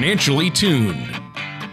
financially tuned.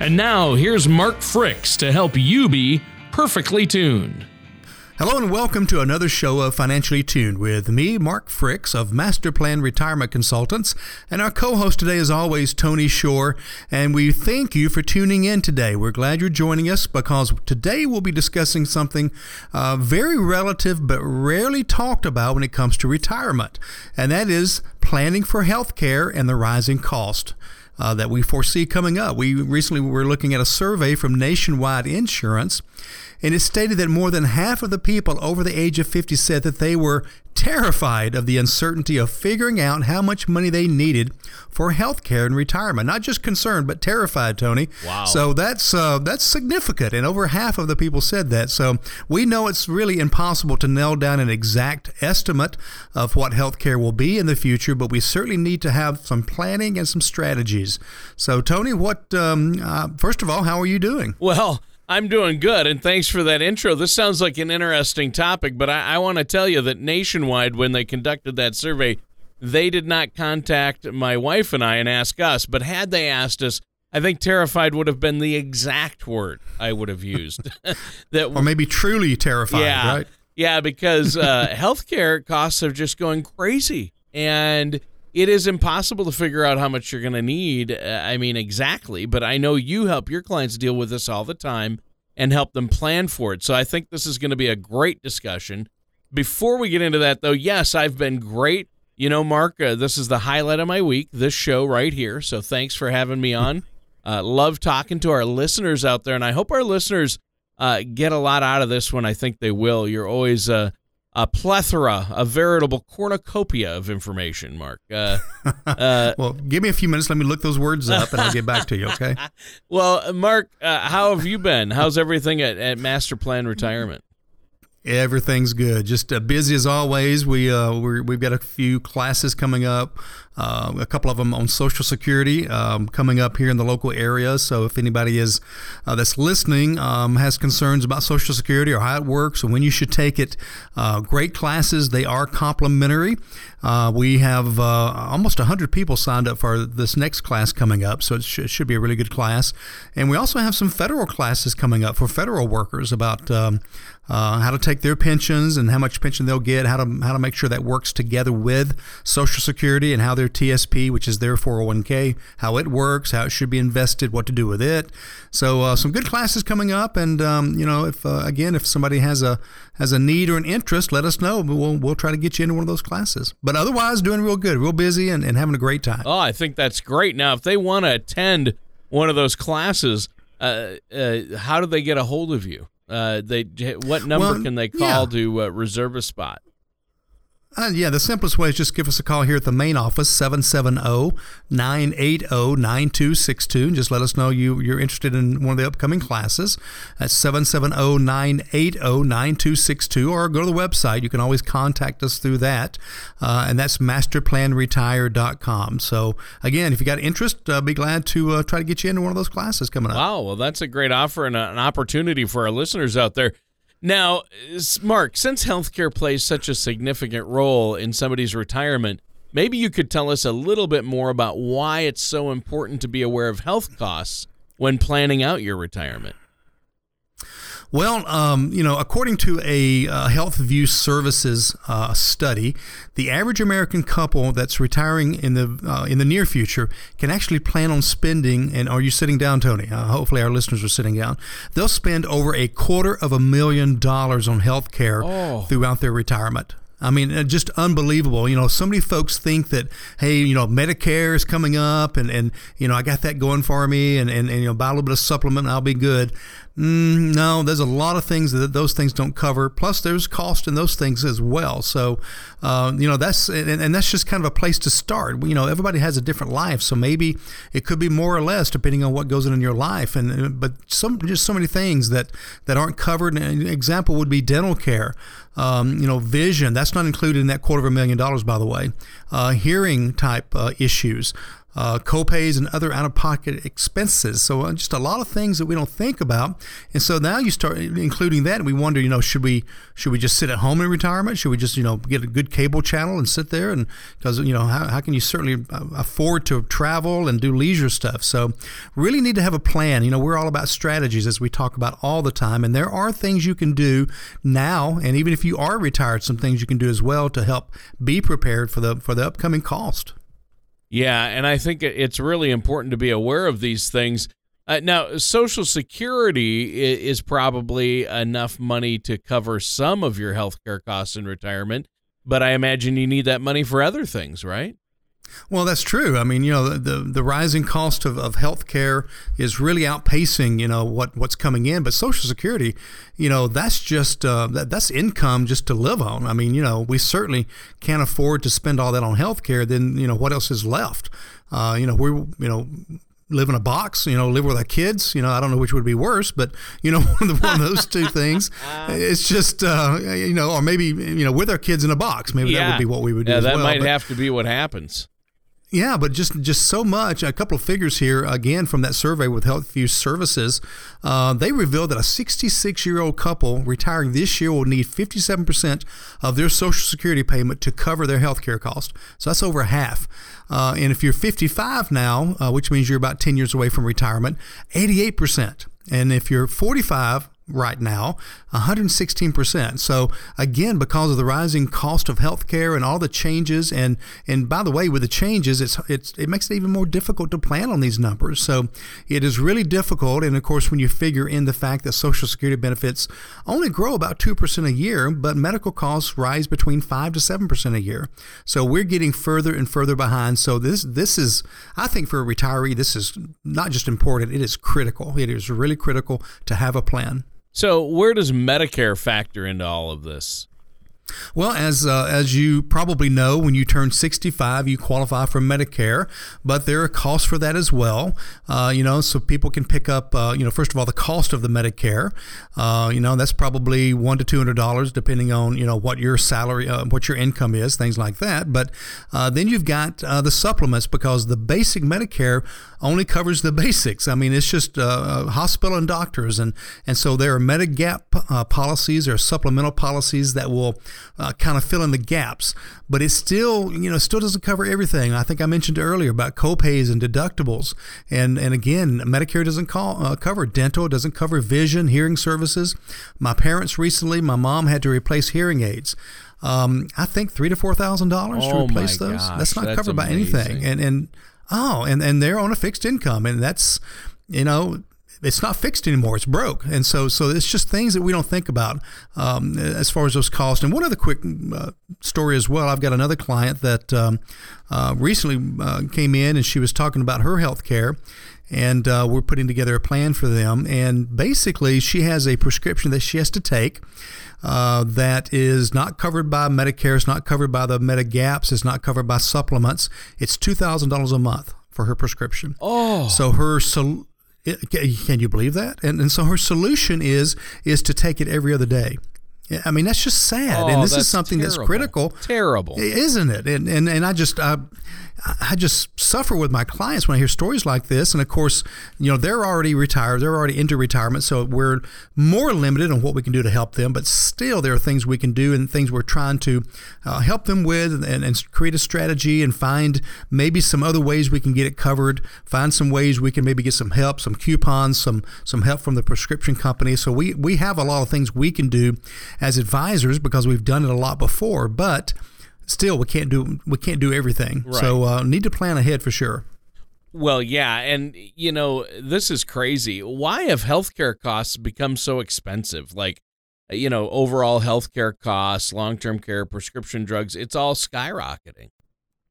And now here's Mark Fricks to help you be perfectly tuned. Hello and welcome to another show of Financially Tuned with me, Mark Fricks of Master Plan Retirement Consultants, and our co-host today is always Tony Shore, and we thank you for tuning in today. We're glad you're joining us because today we'll be discussing something uh, very relative but rarely talked about when it comes to retirement, and that is planning for health care and the rising cost. Uh, that we foresee coming up. We recently were looking at a survey from Nationwide Insurance, and it stated that more than half of the people over the age of 50 said that they were terrified of the uncertainty of figuring out how much money they needed for health care and retirement. Not just concerned, but terrified, Tony. Wow. So that's uh, that's significant, and over half of the people said that. So we know it's really impossible to nail down an exact estimate of what health care will be in the future, but we certainly need to have some planning and some strategies. So, Tony, what? Um, uh, first of all, how are you doing? Well, I'm doing good, and thanks for that intro. This sounds like an interesting topic, but I, I want to tell you that nationwide, when they conducted that survey, they did not contact my wife and I and ask us. But had they asked us, I think terrified would have been the exact word I would have used. that or maybe truly terrified, yeah, right? Yeah, because uh, healthcare costs are just going crazy, and it is impossible to figure out how much you're going to need. Uh, I mean, exactly, but I know you help your clients deal with this all the time and help them plan for it. So I think this is going to be a great discussion. Before we get into that, though, yes, I've been great. You know, Mark, uh, this is the highlight of my week, this show right here. So thanks for having me on. Uh, love talking to our listeners out there, and I hope our listeners uh, get a lot out of this one. I think they will. You're always uh, a plethora, a veritable cornucopia of information, Mark. Uh, uh, well, give me a few minutes. Let me look those words up, and I'll get back to you. Okay. well, Mark, uh, how have you been? How's everything at, at Master Plan Retirement? Everything's good. Just uh, busy as always. We uh, we have got a few classes coming up. Uh, a couple of them on Social Security um, coming up here in the local area. So if anybody is uh, that's listening um, has concerns about Social Security or how it works and when you should take it, uh, great classes. They are complimentary. Uh, we have almost 100 people signed up for this next class coming up, so it, sh- it, should be a really good class. And we also have some federal classes coming up for federal workers about um, uh, how to take their pensions and how much pension they'll get, how to how to make sure that works together with Social Security and how their TSP, which is their 401k, how it works, how it should be invested, what to do with it. So uh, some good classes coming up, and um, you know, if uh, again, if somebody has a has a need or an interest, let us know. We'll we'll try to get you into one of those classes. But otherwise, doing real good, real busy, and, and having a great time. Oh, I think that's great. Now, if they want to attend one of those classes, uh, uh, how do they get a hold of you? Uh, they what number well, can they call yeah. to uh, reserve a spot? Uh, yeah, the simplest way is just give us a call here at the main office, 770-980-9262. Just let us know you, you're interested in one of the upcoming classes. That's 770-980-9262. Or go to the website. You can always contact us through that. Uh, and that's masterplanretire.com. So, again, if you got interest, uh, be glad to uh, try to get you into one of those classes coming up. Wow, well, that's a great offer and a, an opportunity for our listeners out there. Now, Mark, since healthcare plays such a significant role in somebody's retirement, maybe you could tell us a little bit more about why it's so important to be aware of health costs when planning out your retirement. Well, um, you know, according to a uh, Health View Services uh, study, the average American couple that's retiring in the uh, in the near future can actually plan on spending. And are you sitting down, Tony? Uh, hopefully, our listeners are sitting down. They'll spend over a quarter of a million dollars on health care oh. throughout their retirement. I mean, uh, just unbelievable. You know, so many folks think that, hey, you know, Medicare is coming up and, and you know, I got that going for me and, and, and you know, buy a little bit of supplement and I'll be good. Mm, no, there's a lot of things that those things don't cover. Plus, there's cost in those things as well. So, uh, you know, that's and, and, that's just kind of a place to start. You know, everybody has a different life, so maybe it could be more or less depending on what goes in in your life. And but some just so many things that that aren't covered. An example would be dental care. Um, you know, vision. That's not included in that quarter of a million dollars, by the way. Uh, hearing type uh, issues uh, copays and other out of pocket expenses. So, uh, just a lot of things that we don't think about. And so now you start including that, and we wonder, you know, should we should we just sit at home in retirement? Should we just, you know, get a good cable channel and sit there? And because, you know, how, how can you certainly uh, afford to travel and do leisure stuff? So, really need to have a plan. You know, we're all about strategies as we talk about all the time. And there are things you can do now. And even if you are retired, some things you can do as well to help be prepared for the for the upcoming cost. Yeah, and I think it's really important to be aware of these things. Uh, now, Social Security is probably enough money to cover some of your health care costs in retirement, but I imagine you need that money for other things, right? Well, that's true. I mean, you know, the the rising cost of, of health care is really outpacing, you know, what, what's coming in. But Social Security, you know, that's just uh, that, that's income just to live on. I mean, you know, we certainly can't afford to spend all that on health care. Then, you know, what else is left? Uh, you know, we you know live in a box, you know, live with our kids. You know, I don't know which would be worse, but you know, one of, the, one of those two things. It's just, uh, you know, or maybe you know, with our kids in a box. Maybe yeah. that would be what we would do. Yeah, that well. might have to be what happens. Yeah, but just just so much. A couple of figures here again from that survey with health Healthview Services. Uh, they revealed that a 66 year old couple retiring this year will need 57 percent of their Social Security payment to cover their health care cost. So that's over half. Uh, and if you're 55 now, uh, which means you're about 10 years away from retirement, 88 percent. And if you're 45, right now, 116%. So again, because of the rising cost of healthcare and all the changes, and and by the way, with the changes, it's it's it makes it even more difficult to plan on these numbers. So it is really difficult. And of course, when you figure in the fact that Social Security benefits only grow about two percent a year, but medical costs rise between five to seven percent a year. So we're getting further and further behind. So this this is, I think, for a retiree, this is not just important; it is critical. It is really critical to have a plan. So, where does Medicare factor into all of this? Well, as uh, as you probably know, when you turn 65, you qualify for Medicare, but there are costs for that as well. Uh, you know, so people can pick up. Uh, you know, first of all, the cost of the Medicare. Uh, you know, that's probably one to two hundred dollars, depending on you know what your salary, uh, what your income is, things like that. But uh, then you've got the supplements because the basic Medicare only covers the basics. I mean, it's just hospital and doctors, and and so there are Medigap policies, or supplemental policies that will uh, kind of fill in the gaps. But it still, you know, still doesn't cover everything. I think I mentioned earlier about copays and deductibles, and and again, Medicare doesn't call, uh, cover dental, doesn't cover vision, hearing services. My parents recently, my mom had to replace hearing aids. Um, I think three to four thousand dollars to oh replace those. Gosh, that's not that's covered amazing. by anything, and and oh, and and they're on a fixed income, and that's you know it's not fixed anymore. It's broke, and so so it's just things that we don't think about um, as far as those costs. And one other quick uh, story as well. I've got another client that um, uh, recently uh, came in, and she was talking about her health care. And uh, we're putting together a plan for them. And basically, she has a prescription that she has to take uh, that is not covered by Medicare, it's not covered by the Medigaps, it's not covered by supplements. It's $2,000 a month for her prescription. Oh. So her sol- can you believe that? And, and so her solution is is to take it every other day. I mean, that's just sad. Oh, and this is something terrible. that's critical. Terrible. Isn't it? And, and, and I just, I, I just suffer with my clients when I hear stories like this. And of course, you know, they're already retired, they're already into retirement. So we're more limited on what we can do to help them. But still, there are things we can do and things we're trying to uh, help them with and, and create a strategy and find maybe some other ways we can get it covered, find some ways we can maybe get some help, some coupons, some, some help from the prescription company. So we, we have a lot of things we can do as advisors because we've done it a lot before. But still we can't do we can't do everything. Right. So uh, need to plan ahead for sure. Well, yeah, and you know this is crazy. Why have healthcare costs become so expensive? Like, you know, overall healthcare costs, long-term care, prescription drugs, it's all skyrocketing.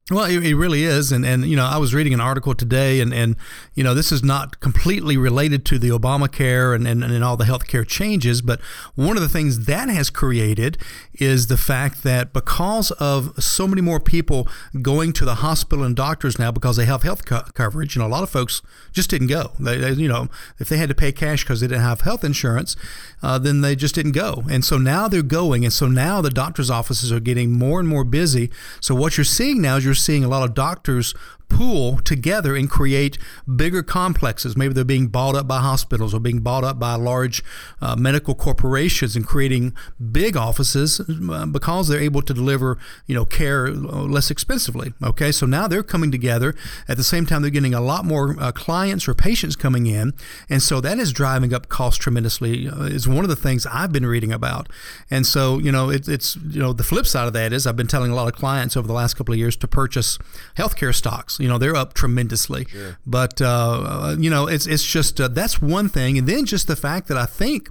Well, it, it, really is, and and you know, I was reading an article today, and and you know, this is not completely related to the Obamacare and and, and all the healthcare changes, but one of the things that has created is the fact that because of so many more people going to the hospital and doctors now because they have health co- coverage, you know, a lot of folks just didn't go. They, they you know, if they had to pay cash because they didn't have health insurance, uh, then they just didn't go, and so now they're going, and so now the doctors' offices are getting more and more busy. So what you're seeing now is you're seeing a lot of doctors pool together and create bigger complexes. Maybe they're being bought up by hospitals or being bought up by large uh, medical corporations and creating big offices uh, because they're able to deliver, you know, care uh, less expensively. Okay, so now they're coming together. At the same time, they're getting a lot more uh, clients or patients coming in, and so that is driving up costs tremendously. Uh, is one of the things I've been reading about, and so you know, it, it's you know, the flip side of that is I've been telling a lot of clients over the last couple of years to purchase healthcare stocks you know, they're up tremendously. Sure. But uh, you know, it's it's just uh, that's one thing, and then just the fact that I think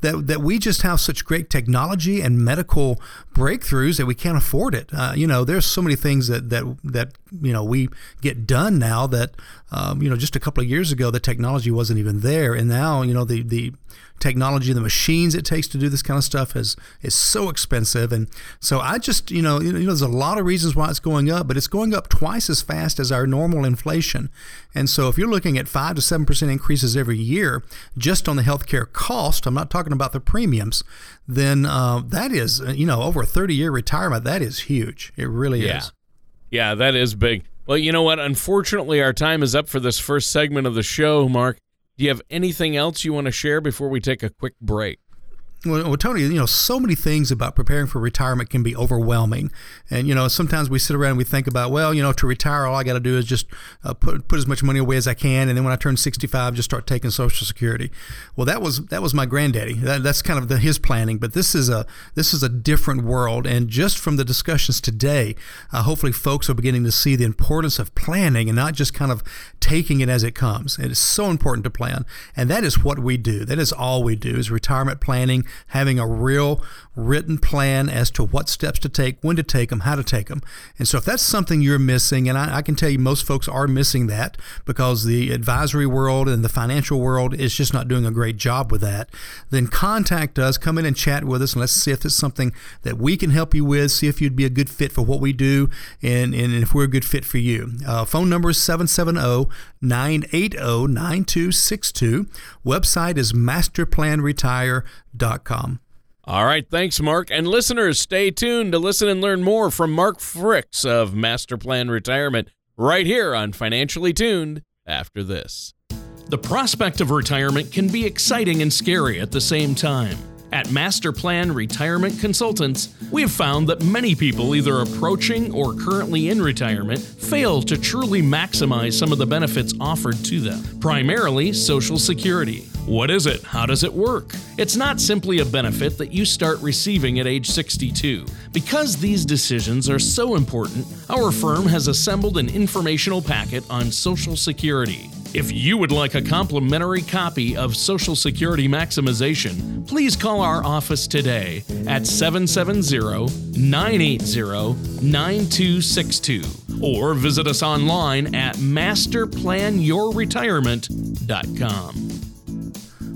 that that we just have such great technology and medical breakthroughs that we can't afford it. Uh, you know, there's so many things that that that you know we get done now that um, you know just a couple of years ago the technology wasn't even there, and now you know the the technology, the machines it takes to do this kind of stuff is is so expensive. And so I just, you know, you know, there's a lot of reasons why it's going up, but it's going up twice as fast as our normal inflation. And so if you're looking at five to seven percent increases every year just on the healthcare cost, I'm not talking about the premiums, then uh, that is, you know, over a 30 year retirement, that is huge. It really yeah. is. Yeah, that is big. Well, you know what? Unfortunately, our time is up for this first segment of the show, Mark. Do you have anything else you want to share before we take a quick break? Well, well, Tony, you know, so many things about preparing for retirement can be overwhelming. And, you know, sometimes we sit around and we think about, well, you know, to retire, all I got to do is just uh, put, put as much money away as I can. And then when I turn 65, just start taking Social Security. Well, that was that was my granddaddy. That, that's kind of the, his planning. But this is a this is a different world. And just from the discussions today, uh, hopefully folks are beginning to see the importance of planning and not just kind of taking it as it comes. It is so important to plan. And that is what we do. That is all we do is retirement having a real written plan as to what steps to take, when to take them, how to take them. And so if that's something you're missing, and I, I, can tell you most folks are missing that because the advisory world and the financial world is just not doing a great job with that, then contact us, come in and chat with us, and let's see if it's something that we can help you with, see if you'd be a good fit for what we do, and, and if we're a good fit for you. Uh, phone number is 770 980 9262. Website is masterplanretire.com. All right, thanks, Mark. And listeners, stay tuned to listen and learn more from Mark Fricks of Master Plan Retirement right here on Financially Tuned after this. The prospect of retirement can be exciting and scary at the same time. At Master Plan Retirement Consultants, we have found that many people either approaching or currently in retirement fail to truly maximize some of the benefits offered to them, primarily Social Security. What is it? How does it work? It's not simply a benefit that you start receiving at age 62. Because these decisions are so important, our firm has assembled an informational packet on Social Security. If you would like a complimentary copy of Social Security Maximization, please call our office today at 770 980 9262 or visit us online at masterplanyourretirement.com.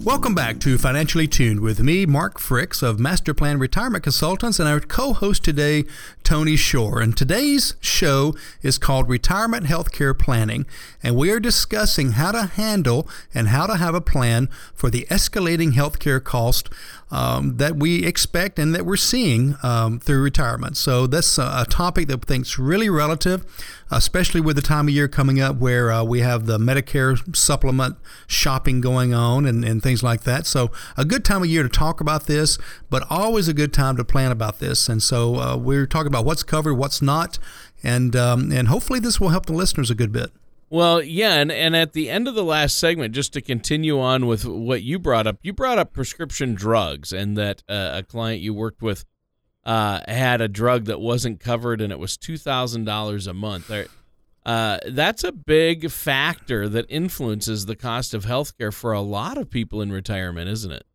Welcome back to Financially Tuned with me, Mark Fricks of Master Plan Retirement Consultants, and our co host today, Tony Shore. And today's show is called Retirement Healthcare Planning, and we are discussing how to handle and how to have a plan for the escalating healthcare cost um, that we expect and that we're seeing um, through retirement. So that's a, a topic that I think is really relative especially with the time of year coming up where uh, we have the Medicare supplement shopping going on and, and things like that. So, a good time of year to talk about this, but always a good time to plan about this. And so, uh, we're talking about what's covered, what's not, and um, and hopefully this will help the listeners a good bit. Well, yeah, and, and at the end of the last segment, just to continue on with what you brought up, you brought up prescription drugs and that uh, a client you worked with uh, had a drug that wasn't covered and it was two thousand dollars a month. Uh, that's a big factor that influences the cost of healthcare for a lot of people in retirement, isn't it?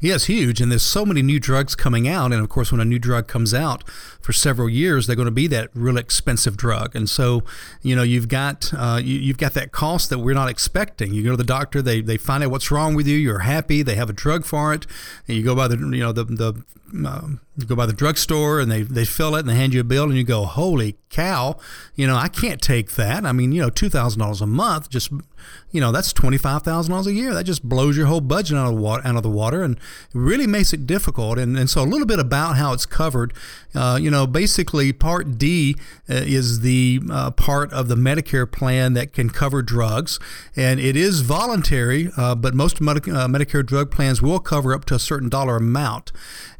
Yeah, huge, and there's so many new drugs coming out, and of course, when a new drug comes out for several years, they're going to be that real expensive drug, and so you know you've got uh, you, have got that cost that we're not expecting. You go to the doctor, they they find out what's wrong with you, you're happy, they have a drug for it, and you go by the you know the the um, you go by the drugstore and they, they fill it and they hand you a bill and you go, holy cow, you know, I can't take that. I mean, you know, $2,000 a month, just, you know, that's $25,000 a year. That just blows your whole budget out of the water, out of the water and really makes it difficult. And, and so a little bit about how it's covered, uh, you know, basically Part D uh, is the uh, part of the Medicare plan that can cover drugs. And it is voluntary, uh, but most uh, Medicare drug plans will cover up to a certain dollar amount.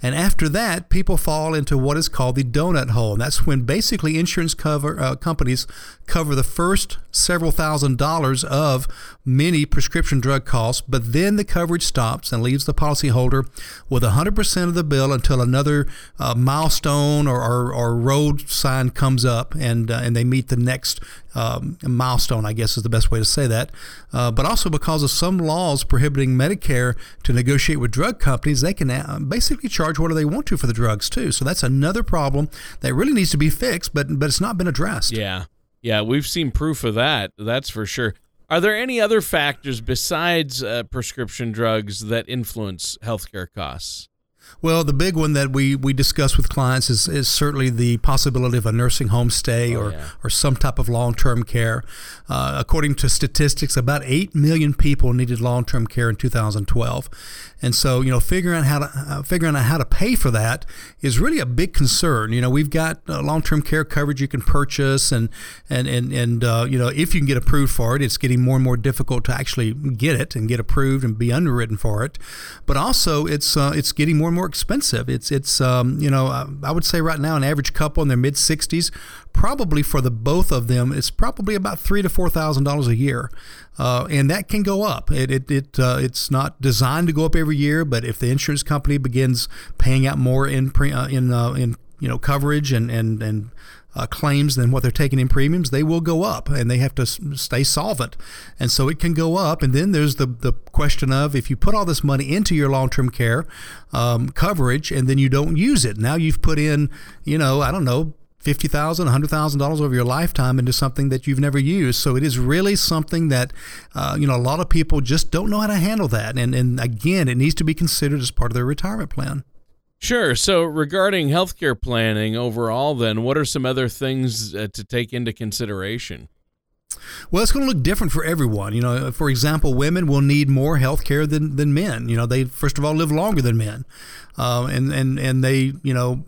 And after that, people fall into what is called the donut hole. And that's when basically insurance cover uh, companies cover the first several thousand dollars of many prescription drug costs, but then the coverage stops and leaves the policyholder with 100% of the bill until another uh, milestone or, or, or, road sign comes up and, uh, and they meet the next um, milestone, I guess is the best way to say that. Uh, but also because of some laws prohibiting Medicare to negotiate with drug companies, they can uh, basically charge whatever they want to for the drugs too. So that's another problem that really needs to be fixed, but but it's not been addressed. Yeah, yeah, we've seen proof of that. That's for sure. Are there any other factors besides uh, prescription drugs that influence healthcare costs? Well, the big one that we, we discuss with clients is, is certainly the possibility of a nursing home stay oh, or, yeah. or some type of long term care. Uh, according to statistics, about 8 million people needed long term care in 2012. And so, you know, figuring out how to uh, figuring out how to pay for that is really a big concern. You know, we've got uh, long-term care coverage you can purchase, and and and and uh, you know, if you can get approved for it, it's getting more and more difficult to actually get it and get approved and be underwritten for it. But also, it's uh, it's getting more and more expensive. It's it's um, you know, I would say right now, an average couple in their mid 60s probably for the both of them, it's probably about three to four thousand dollars a year, uh, and that can go up. It it, it uh, it's not designed to go up every year, but if the insurance company begins paying out more in pre, uh, in uh, in you know coverage and and and uh, claims than what they're taking in premiums, they will go up and they have to stay solvent. And so it can go up. And then there's the, the question of if you put all this money into your long term care um, coverage and then you don't use it, now you've put in, you know, I don't know, fifty thousand, hundred thousand dollars $100,000 over your lifetime into something that you've never used. So it is really something that uh, you know a lot of people just don't know how to handle that. And and again, it needs to be considered as part of their retirement plan. Sure. So regarding healthcare planning overall, then what are some other things uh, to take into consideration? Well, it's going to look different for everyone. You know, for example, women will need more health care than, than men. You know, they first of all live longer than men, uh, and and and they you know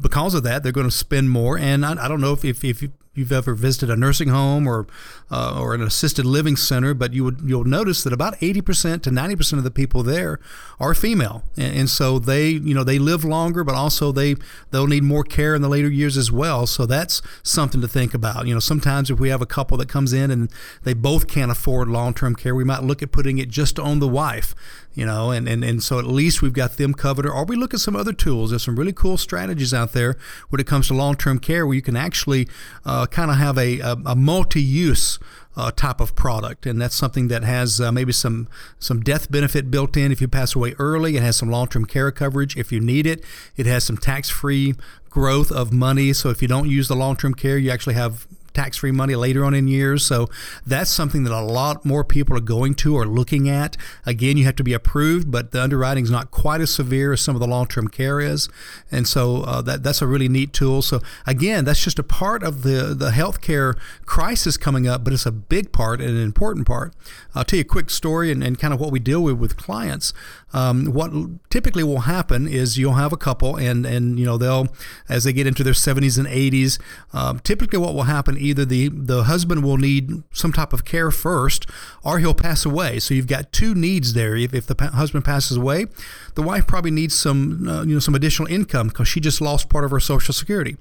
because of that, they're going to spend more. And I, I don't know if, if, if you've ever visited a nursing home or uh, or an assisted living center, but you would you'll notice that about 80% to 90% of the people there are female, and, and, so they you know they live longer, but also they they'll need more care in the later years as well. So that's something to think about. You know, sometimes if we have a couple that comes in and they both can't afford long term care, we might look at putting it just on the wife you know, and, and, and so at least we've got them covered. Or we look at some other tools. There's some really cool strategies out there when it comes to long term care where you can actually uh, kind of have a, a, a multi use. Uh, type of product, and that's something that has uh, maybe some some death benefit built in if you pass away early. It has some long term care coverage if you need it. It has some tax free growth of money, so if you don't use the long term care, you actually have tax free money later on in years. So that's something that a lot more people are going to or looking at. Again, you have to be approved, but the underwriting is not quite as severe as some of the long term care is. And so uh, that, that's a really neat tool. So again, that's just a part of the, the healthcare crisis coming up, but it's a big part and an important part. I'll tell you a quick story and, and kind of what we deal with with clients. Um, what typically will happen is you'll have a couple and, and, you know, they'll, as they get into their 70s and 80s, um, typically what will happen either the the husband will need some type of care first, or he'll pass away. So you've got two needs there. If, if the husband passes away, the wife probably needs some uh, you know some additional income because she just lost part of her Social Security.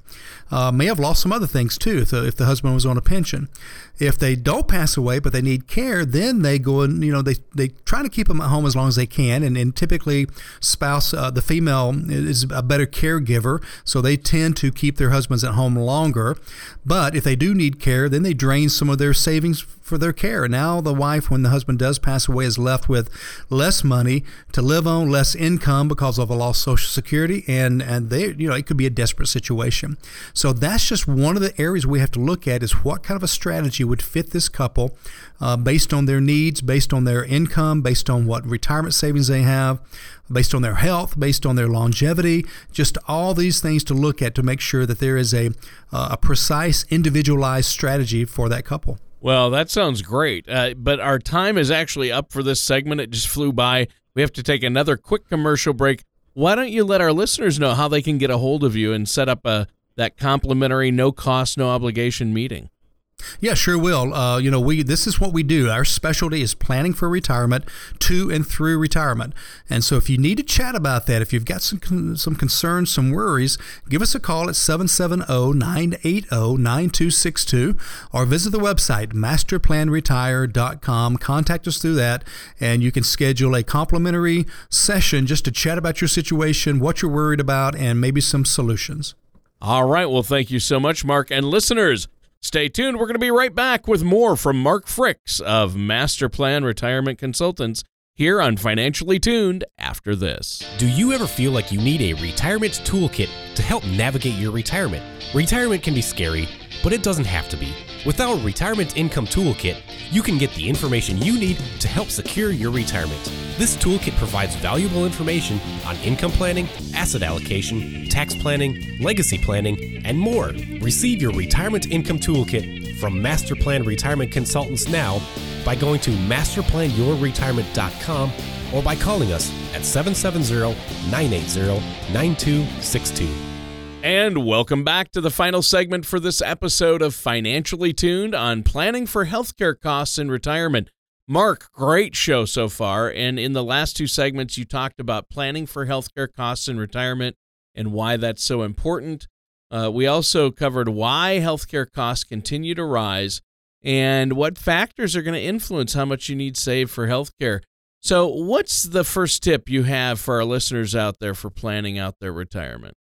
Uh, may have lost some other things too if the, if the husband was on a pension. If they don't pass away but they need care, then they go and you know they they try to keep them at home as long as they can, and, and typically spouse uh, the female is a better caregiver, so they tend to keep their husbands at home longer. But if they do need care, then they drain some of their savings for their care. Now the wife, when the husband does pass away, is left with less money to live on, less income because of a lost Social Security, and and they you know it could be a desperate situation. So that's just one of the areas we have to look at is what kind of a strategy would fit this couple uh, based on their needs, based on their income, based on what retirement savings they have, based on their health, based on their longevity, just all these things to look at to make sure that there is a, uh, a precise, individualized strategy for that couple. Well, that sounds great. Uh, but our time is actually up for this segment. It just flew by. We have to take another quick commercial break. Why don't you let our listeners know how they can get a hold of you and set up a that complimentary, no cost, no obligation meeting? Yeah, sure will. Uh, you know, we this is what we do. Our specialty is planning for retirement to and through retirement. And so, if you need to chat about that, if you've got some some concerns, some worries, give us a call at 770-980-9262 or visit the website masterplanretire.com. Contact us through that, and you can schedule a complimentary session just to chat about your situation, what you're worried about, and maybe some solutions. All right. Well, thank you so much, Mark. And listeners, Stay tuned. We're going to be right back with more from Mark Fricks of Master Plan Retirement Consultants here on Financially Tuned after this. Do you ever feel like you need a retirement toolkit to help navigate your retirement? Retirement can be scary, but it doesn't have to be. With our Retirement Income Toolkit, you can get the information you need to help secure your retirement. This toolkit provides valuable information on income planning, asset allocation, tax planning, legacy planning, and more. Receive your Retirement Income Toolkit from Master Plan Retirement Consultants now by going to masterplanyourretirement.com or by calling us at 770 980 9262. And welcome back to the final segment for this episode of Financially Tuned on planning for healthcare costs in retirement. Mark, great show so far. And in the last two segments, you talked about planning for healthcare costs in retirement and why that's so important. Uh, we also covered why healthcare costs continue to rise and what factors are going to influence how much you need saved for healthcare. So, what's the first tip you have for our listeners out there for planning out their retirement?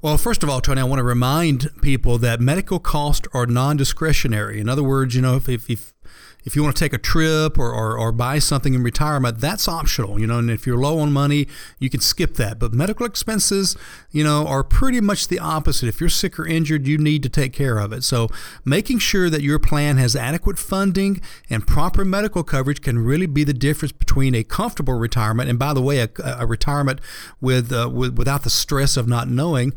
Well, first of all, Tony, I want to remind people that medical costs are non discretionary. In other words, you know, if, if, if if you want to take a trip or, or, or, buy something in retirement, that's optional, you know, and if you're low on money, you can skip that. But medical expenses, you know, are pretty much the opposite. If you're sick or injured, you need to take care of it. So making sure that your plan has adequate funding and proper medical coverage can really be the difference between a comfortable retirement and, by the way, a, a retirement with, uh, with, without the stress of not knowing,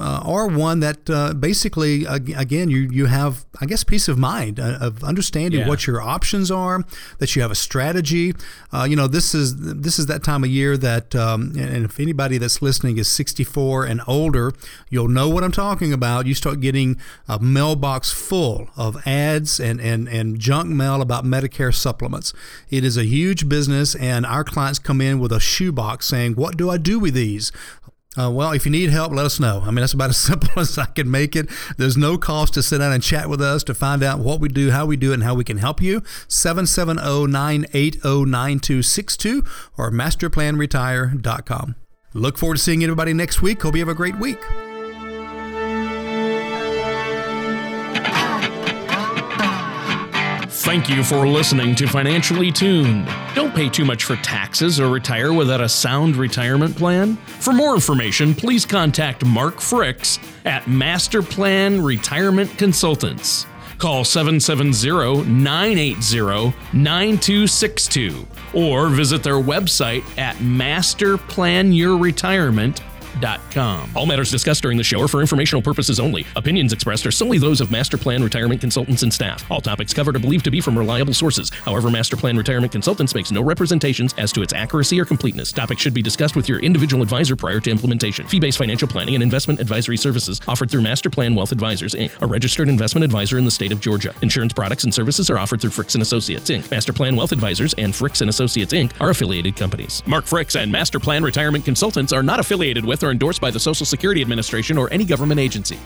uh, or one that uh, basically, again, you, you have, I guess, peace of mind uh, of understanding yeah. what options are, that you have a strategy. Uh, you know, this is this is that time of year that, um, and if anybody that's listening is 64 and older, you'll know what I'm talking about. You start getting a mailbox full of ads and and and junk mail about Medicare supplements. It is a huge business, and our clients come in with a shoebox saying, "What do I do with these?" Uh, well, if you need help, let us know. I mean, that's about as simple as I can make it. There's no cost to sit down and chat with us to find out what we do, how we do it, and how we can help you. 770-980-9262 or masterplanretire.com. Look forward to seeing everybody next week. Hope you have a great week. Thank you for listening to Financially Tuned. Don't pay too much for taxes or retire without a sound retirement plan. For more information, please contact Mark Fricks at Master Plan Retirement Consultants. Call 770 980 9262 or visit their website at masterplanyourretirement.com masterplan.com. All matters discussed during the show are for informational purposes only. Opinions expressed are solely those of Master Plan Retirement Consultants and staff. All topics covered are believed to be from reliable sources. However, Master Plan Retirement Consultants makes no representations as to its accuracy or completeness. Topics should be discussed with your individual advisor prior to implementation. Fee-based financial planning and investment advisory services offered through Master Plan Wealth Advisors Inc., a registered investment advisor in the state of Georgia. Insurance products and services are offered through Fricks and Associates Inc. Master Plan Wealth Advisors and Fricks and Associates Inc. are affiliated companies. Mark Fricks and Master Plan Retirement Consultants are not affiliated with or endorsed by the Social Security Administration or any government agency.